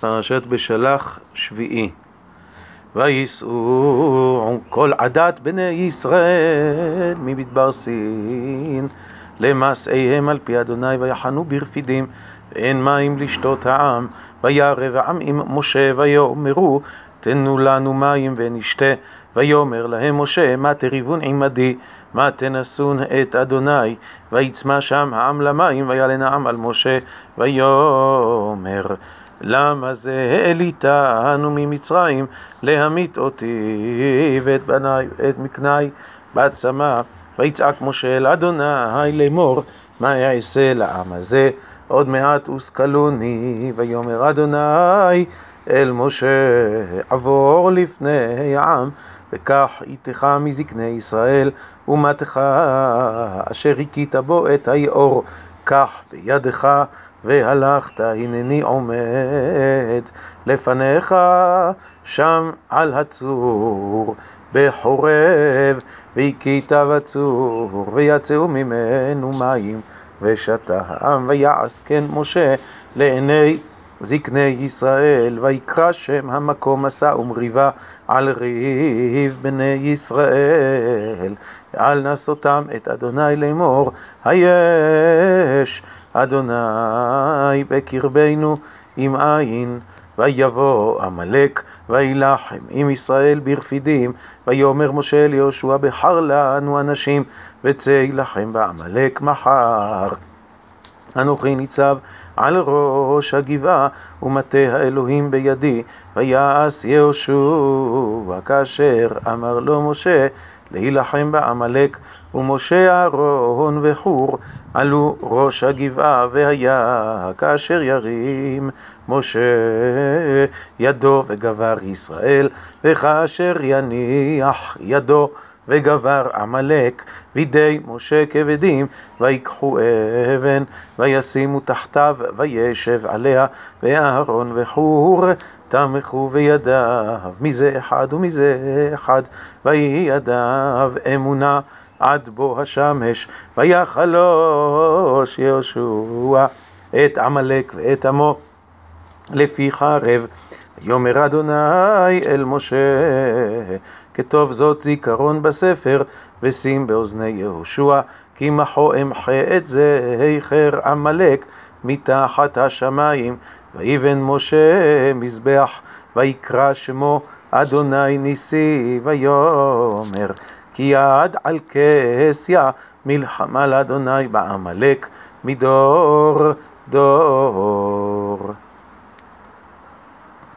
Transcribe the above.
פרשת בשלח שביעי. וייסעו כל עדת בני ישראל ממדבר סין למסעיהם על פי אדוני ויחנו ברפידים ואין מים לשתות העם וירא העם עם משה ויאמרו תנו לנו מים ונשתה. ויאמר להם משה מה תריבון עמדי? מה תנסון את אדוני? ויצמא שם העם למים וילן העם על משה. ויאמר למה זה העליתנו ממצרים להמית אותי ואת בניי ואת מקניי בצמא ויצעק משה אל אדוני לאמור מה אעשה לעם הזה עוד מעט הושכלוני ויאמר אדוני אל משה עבור לפני העם וקח איתך מזקני ישראל ומתך אשר הכית בו את היאור קח בידך והלכת הנני עומד לפניך שם על הצור בחורב והכית בצור ויצאו ממנו מים ושתה העם ויעש כן משה לעיני זקני ישראל ויקרא שם המקום מסע ומריבה על ריב בני ישראל. ועל נסותם את אדוני לאמור היש אדוני בקרבנו עם עין ויבוא עמלק וילחם עם ישראל ברפידים ויאמר משה אל יהושע בחר לנו אנשים וצא יילחם בעמלק מחר. אנוכי ניצב על ראש הגבעה ומטה האלוהים בידי ויעש יהושע כאשר אמר לו משה להילחם בעמלק ומשה אהרון וחור עלו ראש הגבעה והיה כאשר ירים. משה ידו וגבר ישראל וכאשר יניח ידו וגבר עמלק בידי משה כבדים ויקחו אבן וישימו תחתיו וישב עליה ואהרון וחור תמכו בידיו. מזה אחד ומזה אחד ויהי ידיו אמונה עד בוא השמש ויחלוש יהושע את עמלק ואת עמו לפי חרב. ויאמר אדוני אל משה כתוב זאת זיכרון בספר ושים באוזני יהושע כי מחו אמחה את זה היכר עמלק מתחת השמיים ויבן משה מזבח ויקרא שמו אדוני ניסי ויאמר כי יד על כסיה מלחמה לאדוני בעמלק מדור דור